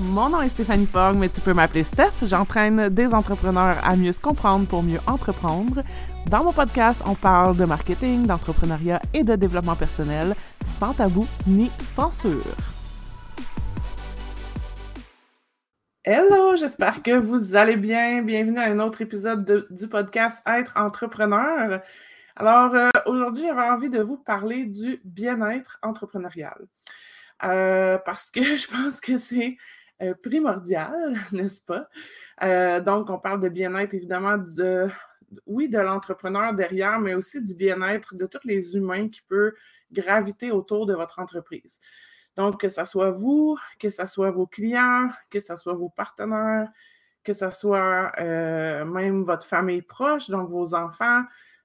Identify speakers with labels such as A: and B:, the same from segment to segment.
A: Mon nom est Stéphanie Fogg, mais tu peux m'appeler Steph. J'entraîne des entrepreneurs à mieux se comprendre pour mieux entreprendre. Dans mon podcast, on parle de marketing, d'entrepreneuriat et de développement personnel, sans tabou ni censure. Hello, j'espère que vous allez bien. Bienvenue à un autre épisode du podcast Être entrepreneur. Alors, euh, aujourd'hui, j'avais envie de vous parler du bien-être entrepreneurial. Euh, parce que je pense que c'est euh, primordial, n'est-ce pas? donc, on parle de bien-être, évidemment, de, oui, de l'entrepreneur derrière, mais aussi du bien-être de tous les humains qui peuvent graviter autour de votre entreprise. Donc, que ce soit vous, que ce soit vos clients, que ce soit vos partenaires, que ce soit même votre famille proche, donc vos enfants,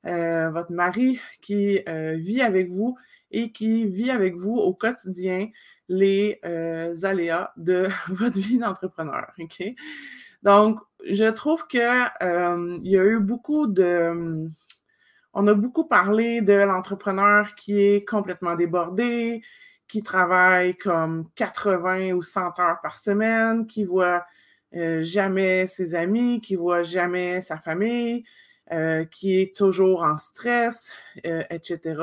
A: euh, votre mari qui euh, vit avec vous et qui vit avec vous au quotidien les euh, aléas de votre vie d'entrepreneur. Donc, je trouve qu'il il y a eu beaucoup de. On a beaucoup parlé de l'entrepreneur qui est complètement débordé, qui travaille comme 80 ou 100 heures par semaine, qui voit jamais ses amis, qui voit jamais sa famille, euh, qui est toujours en stress, euh, etc.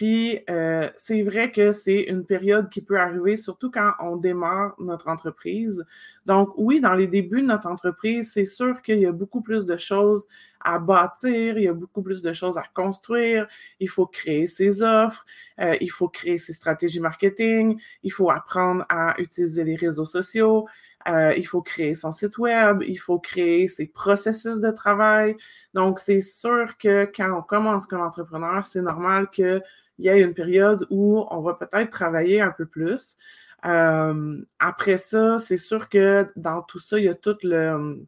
A: Puis, euh, c'est vrai que c'est une période qui peut arriver, surtout quand on démarre notre entreprise. Donc, oui, dans les débuts de notre entreprise, c'est sûr qu'il y a beaucoup plus de choses à bâtir, il y a beaucoup plus de choses à construire, il faut créer ses offres, il faut créer ses stratégies marketing, il faut apprendre à utiliser les réseaux sociaux, euh, il faut créer son site web, il faut créer ses processus de travail. Donc, c'est sûr que quand on commence comme entrepreneur, c'est normal qu'il y ait une période où on va peut-être travailler un peu plus. Euh, après ça, c'est sûr que dans tout ça, il y a tout le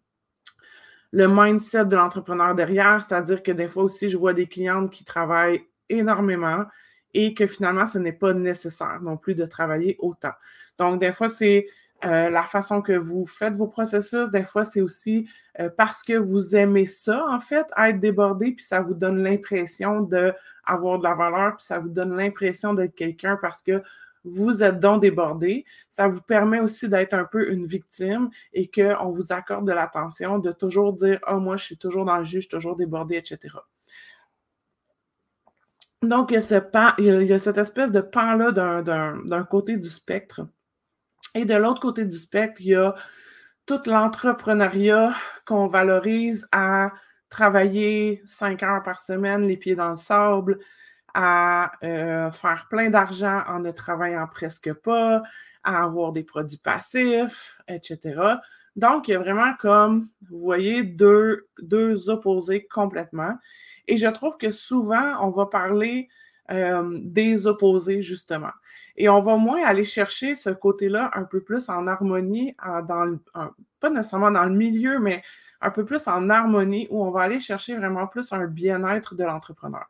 A: mindset de l'entrepreneur derrière, c'est-à-dire que des fois aussi, je vois des clientes qui travaillent énormément et que finalement, ce n'est pas nécessaire non plus de travailler autant. Donc, des fois, c'est euh, la façon que vous faites vos processus, des fois, c'est aussi euh, parce que vous aimez ça, en fait, être débordé, puis ça vous donne l'impression d'avoir de la valeur, puis ça vous donne l'impression d'être quelqu'un parce que vous êtes donc débordé. Ça vous permet aussi d'être un peu une victime et qu'on vous accorde de l'attention, de toujours dire Ah, oh, moi, je suis toujours dans le jus, je suis toujours débordé, etc. Donc, il y a, il y a cette espèce de pan-là d'un côté du spectre et de l'autre côté du spectre, il y a tout l'entrepreneuriat qu'on valorise à travailler cinq heures par semaine, les pieds dans le sable, à euh, faire plein d'argent en ne travaillant presque pas, à avoir des produits passifs, etc. Donc, il y a vraiment comme, vous voyez, deux, deux opposés complètement. Et je trouve que souvent, on va parler euh, des opposés, justement. Et on va moins aller chercher ce côté-là un peu plus en harmonie, dans pas nécessairement dans le milieu, mais un peu plus en harmonie, où on va aller chercher vraiment plus un bien-être de l'entrepreneur.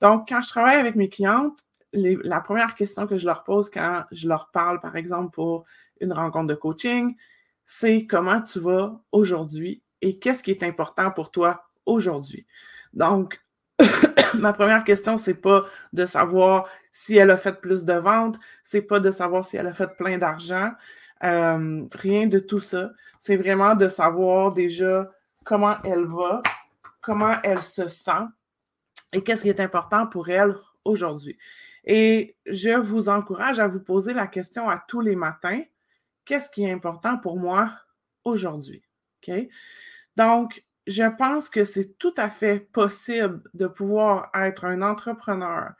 A: Donc, quand je travaille avec mes clientes, la première question que je leur pose quand je leur parle, par exemple, pour une rencontre de coaching, c'est comment tu vas aujourd'hui? Et qu'est-ce qui est important pour toi aujourd'hui. Donc, ma première question, c'est pas de savoir si elle a fait plus de ventes, c'est pas de savoir si elle a fait plein d'argent, euh, rien de tout ça. C'est vraiment de savoir déjà comment elle va, comment elle se sent et qu'est-ce qui est important pour elle aujourd'hui. Et je vous encourage à vous poser la question à tous les matins, qu'est-ce qui est important pour moi aujourd'hui? OK? Donc, je pense que c'est tout à fait possible de pouvoir être un entrepreneur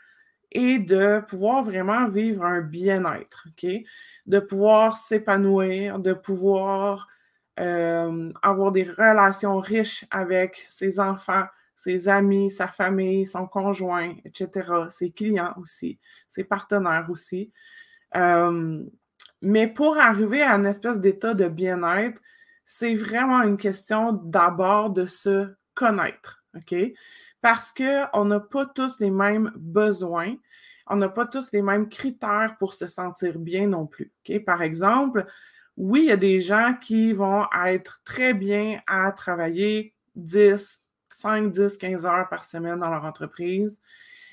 A: et de pouvoir vraiment vivre un bien-être? De pouvoir s'épanouir, de pouvoir euh, avoir des relations riches avec ses enfants, ses amis, sa famille, son conjoint, etc., ses clients aussi, ses partenaires aussi. Euh, mais pour arriver à une espèce d'état de bien-être, c'est vraiment une question d'abord de se connaître, OK? Parce qu'on n'a pas tous les mêmes besoins, on n'a pas tous les mêmes critères pour se sentir bien non plus, OK? Par exemple, oui, il y a des gens qui vont être très bien à travailler 10, 5, 10, 15 heures par semaine dans leur entreprise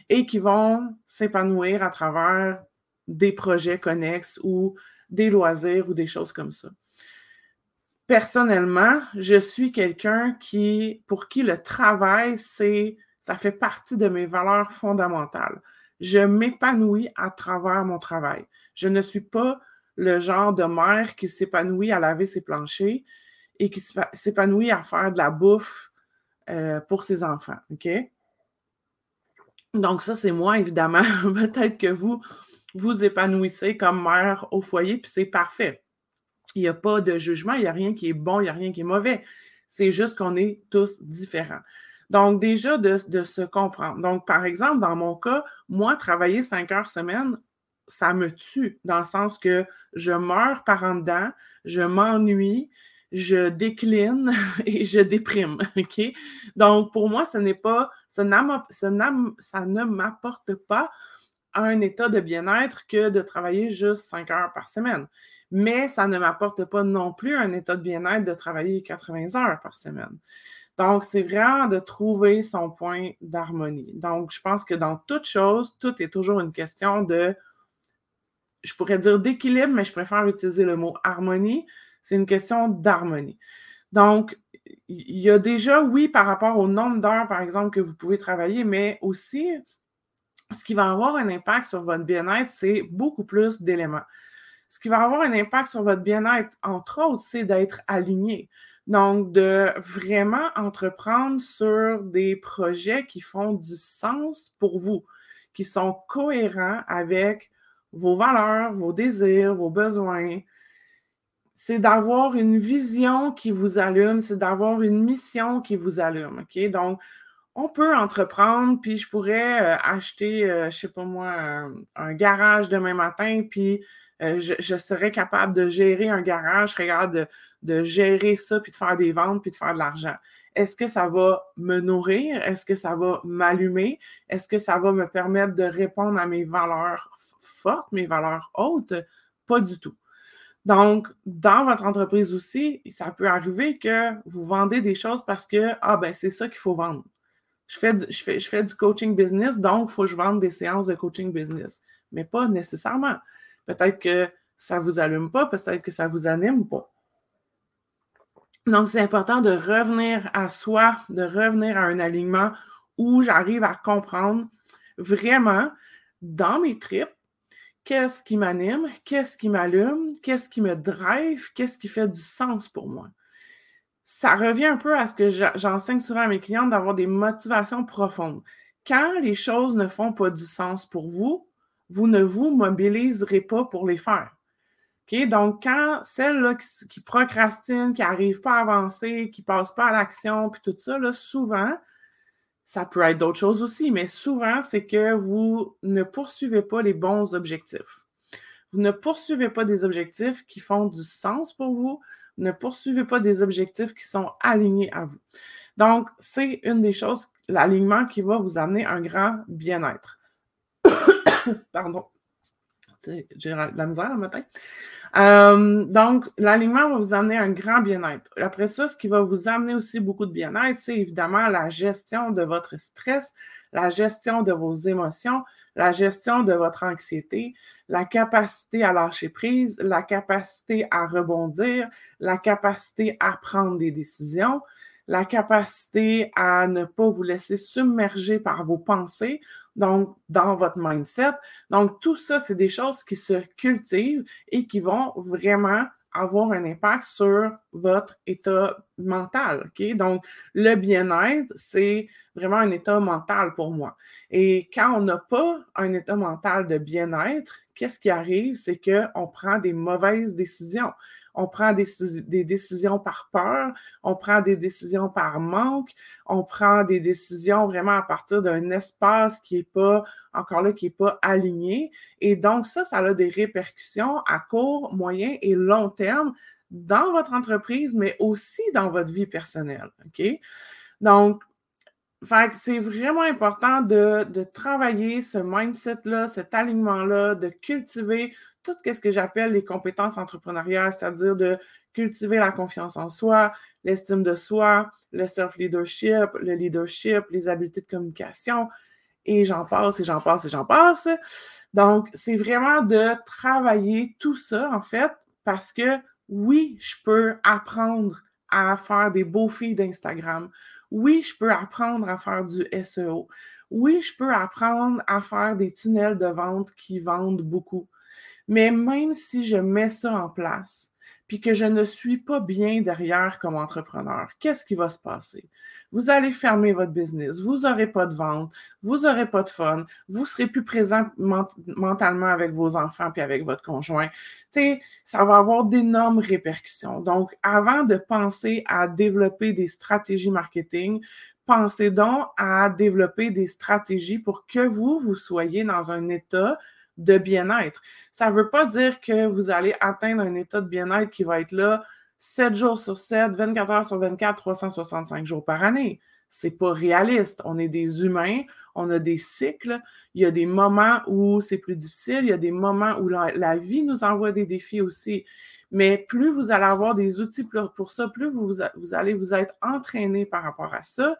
A: et qui vont s'épanouir à travers des projets connexes ou des loisirs ou des choses comme ça. Personnellement, je suis quelqu'un qui, pour qui le travail, c'est, ça fait partie de mes valeurs fondamentales. Je m'épanouis à travers mon travail. Je ne suis pas le genre de mère qui s'épanouit à laver ses planchers et qui s'épanouit à faire de la bouffe euh, pour ses enfants. OK? Donc, ça, c'est moi, évidemment. Peut-être que vous vous épanouissez comme mère au foyer, puis c'est parfait. Il n'y a pas de jugement, il n'y a rien qui est bon, il n'y a rien qui est mauvais. C'est juste qu'on est tous différents. Donc, déjà, de, se comprendre. Donc, par exemple, dans mon cas, moi, travailler cinq heures semaine, ça me tue, dans le sens que je meurs par en dedans, je m'ennuie, je décline et je déprime. Donc, pour moi, ce n'est pas, ça, ça ne m'apporte pas un état de bien-être que de travailler juste cinq heures par semaine. Mais ça ne m'apporte pas non plus un état de bien-être de travailler 80 heures par semaine. Donc, c'est vraiment de trouver son point d'harmonie. Donc, je pense que dans toute chose, tout est toujours une question de, je pourrais dire d'équilibre, mais je préfère utiliser le mot harmonie c'est une question d'harmonie. Donc, il y a déjà, oui, par rapport au nombre d'heures, par exemple, que vous pouvez travailler, mais aussi, ce qui va avoir un impact sur votre bien-être, c'est beaucoup plus d'éléments. Ce qui va avoir un impact sur votre bien-être, entre autres, c'est d'être aligné. Donc, de vraiment entreprendre sur des projets qui font du sens pour vous, qui sont cohérents avec vos valeurs, vos désirs, vos besoins, c'est d'avoir une vision qui vous allume, c'est d'avoir une mission qui vous allume. OK? Donc, on peut entreprendre, puis je pourrais euh, acheter, euh, je sais pas moi, un, garage demain matin, puis euh, je, serais capable de gérer un garage, je de, gérer ça, puis de faire des ventes, puis de faire de l'argent. Est-ce que ça va me nourrir? Est-ce que ça va m'allumer? Est-ce que ça va me permettre de répondre à mes valeurs fortes, mes valeurs hautes? Pas du tout. Donc, dans votre entreprise aussi, ça peut arriver que vous vendez des choses parce que, ah ben, c'est ça qu'il faut vendre. Je fais, du, je, fais, je fais du coaching business, donc il faut que je vende des séances de coaching business. Mais pas nécessairement. Peut-être que ça ne vous allume pas, peut-être que ça ne vous anime pas. Donc, c'est important de revenir à soi, de revenir à un alignement où j'arrive à comprendre vraiment dans mes tripes qu'est-ce qui m'anime, qu'est-ce qui m'allume, qu'est-ce qui me drive, qu'est-ce qui fait du sens pour moi. Ça revient un peu à ce que j'enseigne souvent à mes clients d'avoir des motivations profondes. Quand les choses ne font pas du sens pour vous, vous ne vous mobiliserez pas pour les faire. Donc, quand celle-là qui, procrastine, qui n'arrive pas à avancer, qui ne passe pas à l'action, puis tout ça, là, souvent, ça peut être d'autres choses aussi, mais souvent, c'est que vous ne poursuivez pas les bons objectifs. Vous ne poursuivez pas des objectifs qui font du sens pour vous. Vous ne poursuivez pas des objectifs qui sont alignés à vous. Donc, c'est une des choses, l'alignement qui va vous amener un grand bien-être. Pardon. J'ai la misère le matin. Euh, donc, l'alignement va vous amener un grand bien-être. Après ça, ce qui va vous amener aussi beaucoup de bien-être, c'est évidemment la gestion de votre stress, la gestion de vos émotions, la gestion de votre anxiété, la capacité à lâcher prise, la capacité à rebondir, la capacité à prendre des décisions, la capacité à ne pas vous laisser submerger par vos pensées, donc dans votre mindset. Donc, tout ça, c'est des choses qui se cultivent et qui vont vraiment avoir un impact sur votre état mental. Donc, le bien-être, c'est vraiment un état mental pour moi. Et quand on n'a pas un état mental de bien-être, qu'est-ce qui arrive? C'est qu'on prend des mauvaises décisions on prend des, décisions par peur, on prend des décisions par manque, on prend des décisions vraiment à partir d'un espace qui n'est pas, encore là, qui n'est pas aligné. Et donc, ça, ça a des répercussions à court, moyen et long terme dans votre entreprise, mais aussi dans votre vie personnelle. OK? Donc, c'est vraiment important de, de travailler ce mindset-là, cet alignement-là, de cultiver tout ce que j'appelle les compétences entrepreneuriales, c'est-à-dire de cultiver la confiance en soi, l'estime de soi, le self-leadership, le leadership, les habiletés de communication et j'en passe, et j'en passe, et j'en passe. Donc, c'est vraiment de travailler tout ça, en fait, parce que oui, je peux apprendre à faire des beaux filles d'Instagram. Oui, je peux apprendre à faire du SEO. Oui, je peux apprendre à faire des tunnels de vente qui vendent beaucoup. Mais même si je mets ça en place, puis que je ne suis pas bien derrière comme entrepreneur, qu'est-ce qui va se passer? Vous allez fermer votre business, vous n'aurez pas de vente, vous n'aurez pas de fun, vous serez plus présent mentalement avec vos enfants puis avec votre conjoint. Tu sais, ça va avoir d'énormes répercussions. Donc, avant de penser à développer des stratégies marketing, pensez donc à développer des stratégies pour que vous, vous soyez dans un état de bien-être. Ça ne veut pas dire que vous allez atteindre un état de bien-être qui va être là 7 jours sur 7, 24 heures sur 24, 365 jours par année. C'est pas réaliste. On est des humains, on a des cycles. Il y a des moments où c'est plus difficile, il y a des moments où la, vie nous envoie des défis aussi. Mais plus vous allez avoir des outils pour ça, plus vous, allez vous être entraîné par rapport à ça,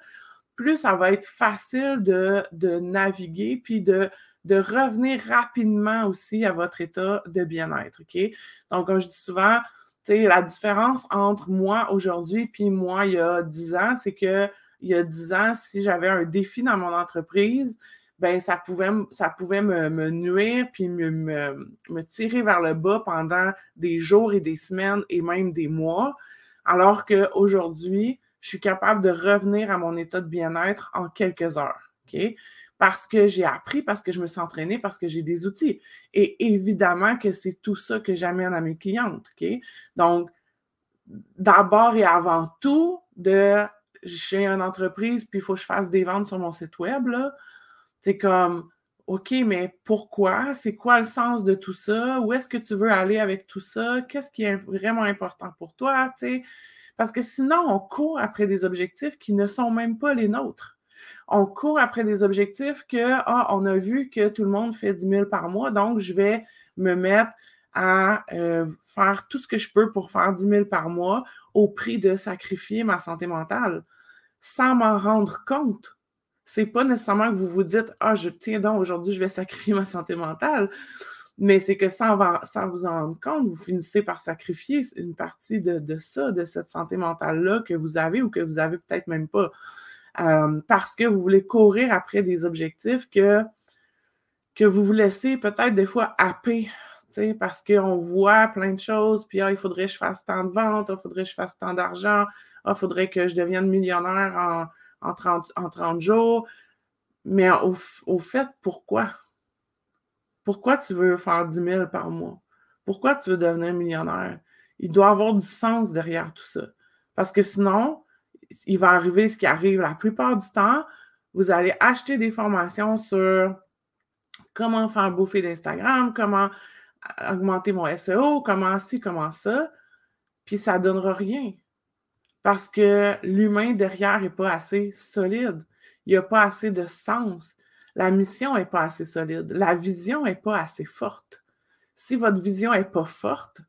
A: plus ça va être facile de naviguer puis de de revenir rapidement aussi à votre état de bien-être. Donc, comme je dis souvent, la différence entre moi aujourd'hui puis moi il y a 10 ans, c'est que il y a 10 ans, si j'avais un défi dans mon entreprise, ben ça pouvait, me, nuire puis me, me, tirer vers le bas pendant des jours et des semaines et même des mois. Alors qu'aujourd'hui, je suis capable de revenir à mon état de bien-être en quelques heures. OK? Parce que j'ai appris, parce que je me suis entraînée, parce que j'ai des outils. Et évidemment que c'est tout ça que j'amène à mes clientes. Donc, d'abord et avant tout, de j'ai une entreprise, puis il faut que je fasse des ventes sur mon site web, C'est comme, OK, mais pourquoi? C'est quoi le sens de tout ça? Où est-ce que tu veux aller avec tout ça? Qu'est-ce qui est vraiment important pour toi? Parce que sinon, on court après des objectifs qui ne sont même pas les nôtres on court après des objectifs que, ah, on a vu que tout le monde fait 10 000 par mois, donc je vais me mettre à euh, faire tout ce que je peux pour faire 10 000 par mois au prix de sacrifier ma santé mentale sans m'en rendre compte. C'est pas nécessairement que vous vous dites Ah, je tiens donc aujourd'hui, je vais sacrifier ma santé mentale, mais c'est que sans, vous en rendre compte, vous finissez par sacrifier une partie de, de ça, de cette santé mentale-là que vous avez ou que vous avez peut-être même pas. Euh, parce que vous voulez courir après des objectifs que, que vous vous laissez peut-être des fois happer, parce qu'on voit plein de choses, puis ah, il faudrait que je fasse tant de ventes, il faudrait que je fasse tant d'argent, il faudrait que je devienne millionnaire en, en, 30, en 30 jours. Mais au, au fait, pourquoi? Pourquoi tu veux faire 10 000 par mois? Pourquoi tu veux devenir millionnaire? Il doit y avoir du sens derrière tout ça. Parce que sinon, il va arriver ce qui arrive la plupart du temps. Vous allez acheter des formations sur comment faire bouffer d'Instagram, comment augmenter mon SEO, comment ci, comment ça, puis ça ne donnera rien. Parce que l'humain derrière n'est pas assez solide. Il n'y a pas assez de sens. La mission n'est pas assez solide. La vision n'est pas assez forte. Si votre vision n'est pas forte,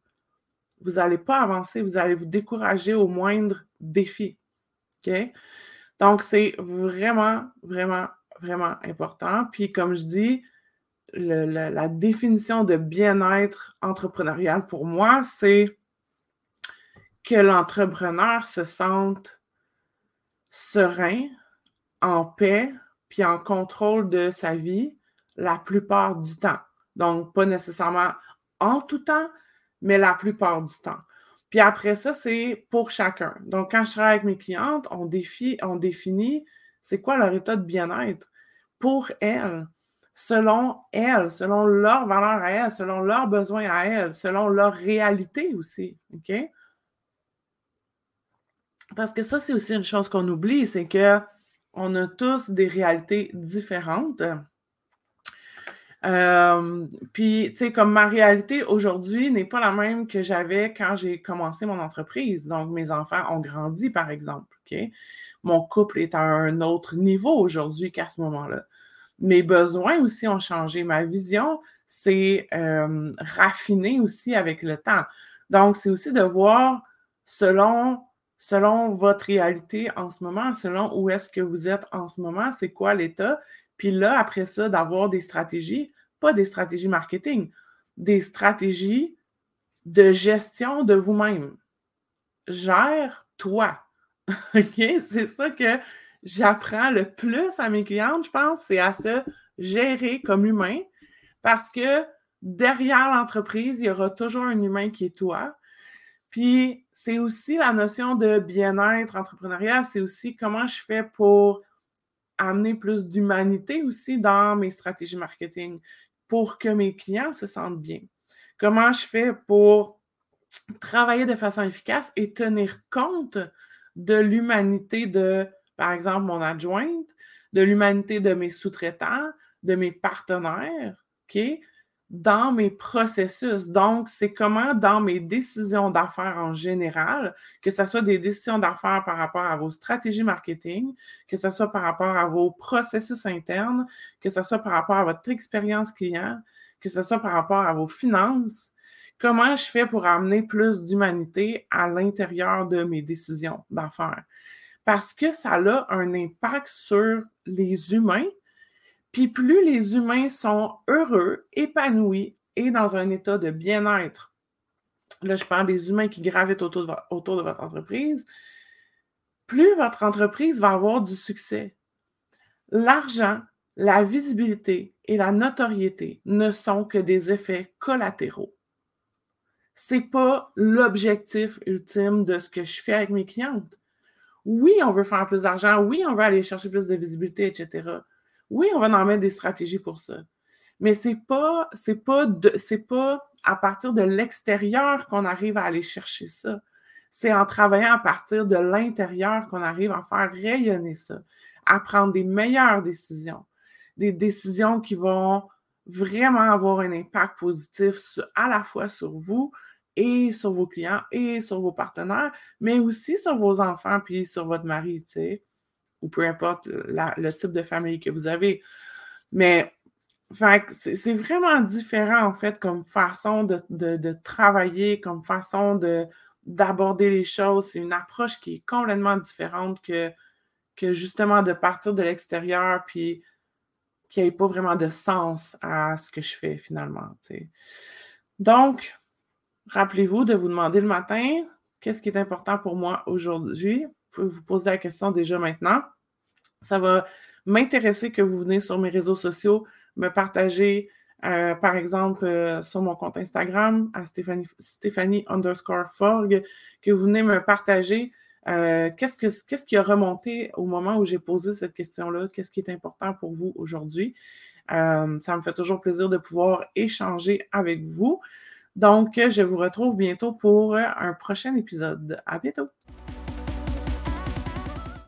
A: vous n'allez pas avancer, vous allez vous décourager au moindre défi. Donc, c'est vraiment, vraiment, vraiment important. Puis, comme je dis, la définition de bien-être entrepreneurial pour moi, c'est que l'entrepreneur se sente serein, en paix, puis en contrôle de sa vie la plupart du temps. Donc, pas nécessairement en tout temps, mais la plupart du temps. Puis après ça, c'est pour chacun. Donc, quand je travaille avec mes clientes, on, on définit c'est quoi leur état de bien-être pour elles, selon elles, selon leurs valeurs à elles, selon leurs besoins à elles, selon leur réalité aussi. OK? Parce que ça, c'est aussi une chose qu'on oublie, c'est que on a tous des réalités différentes. Euh, puis, tu sais, comme ma réalité aujourd'hui n'est pas la même que j'avais quand j'ai commencé mon entreprise. Donc, mes enfants ont grandi, par exemple. Mon couple est à un autre niveau aujourd'hui qu'à ce moment-là. Mes besoins aussi ont changé. Ma vision s'est euh, raffinée aussi avec le temps. Donc, c'est aussi de voir selon votre réalité en ce moment, selon où est-ce que vous êtes en ce moment, c'est quoi l'état, Puis là, après ça, d'avoir des stratégies, pas des stratégies marketing, des stratégies de gestion de vous-même. Gère-toi. OK? C'est ça que j'apprends le plus à mes clientes, je pense, c'est à se gérer comme humain parce que derrière l'entreprise, il y aura toujours un humain qui est toi. Puis c'est aussi la notion de bien-être entrepreneurial, c'est aussi comment je fais pour amener plus d'humanité aussi dans mes stratégies marketing pour que mes clients se sentent bien. Comment je fais pour travailler de façon efficace et tenir compte de l'humanité de, par exemple, mon adjointe, de l'humanité de mes sous-traitants, de mes partenaires? Dans mes processus. Donc, c'est comment dans mes décisions d'affaires en général, que ce soit des décisions d'affaires par rapport à vos stratégies marketing, que ce soit par rapport à vos processus internes, que ce soit par rapport à votre expérience client, que ce soit par rapport à vos finances, comment je fais pour amener plus d'humanité à l'intérieur de mes décisions d'affaires? Parce que ça a un impact sur les humains. Puis plus les humains sont heureux, épanouis et dans un état de bien-être, là je parle des humains qui gravitent autour de, votre entreprise, plus votre entreprise va avoir du succès. L'argent, la visibilité et la notoriété ne sont que des effets collatéraux c'est pas l'objectif ultime de ce que je fais avec mes clientes. Oui, on veut faire plus d'argent, oui, on veut aller chercher plus de visibilité, etc. Oui, on va en mettre des stratégies pour ça. Mais c'est pas, pas, pas à partir de l'extérieur qu'on arrive à aller chercher ça. C'est en travaillant à partir de l'intérieur qu'on arrive à faire rayonner ça, à prendre des meilleures décisions, des décisions qui vont vraiment avoir un impact positif à la fois sur vous, et sur vos clients et sur vos partenaires, mais aussi sur vos enfants puis sur votre mari, tu sais, ou peu importe le type de famille que vous avez. Mais c'est vraiment différent, en fait, comme façon de, travailler, comme façon de d'aborder les choses. C'est une approche qui est complètement différente que, que justement de partir de l'extérieur puis qu'il n'y ait pas vraiment de sens à ce que je fais finalement. Donc, Rappelez-vous de vous demander le matin qu'est-ce qui est important pour moi aujourd'hui? Vous pouvez vous poser la question déjà maintenant. Ça va m'intéresser que vous venez sur mes réseaux sociaux, me partager, euh, par exemple, euh, sur mon compte Instagram, à Stéphanie, Stéphanie underscore Forg, que vous venez me partager euh, qu'est-ce, qu'est-ce qui a remonté au moment où j'ai posé cette question-là? Qu'est-ce qui est important pour vous aujourd'hui? ça me fait toujours plaisir de pouvoir échanger avec vous. Donc, je vous retrouve bientôt pour un prochain épisode. À bientôt!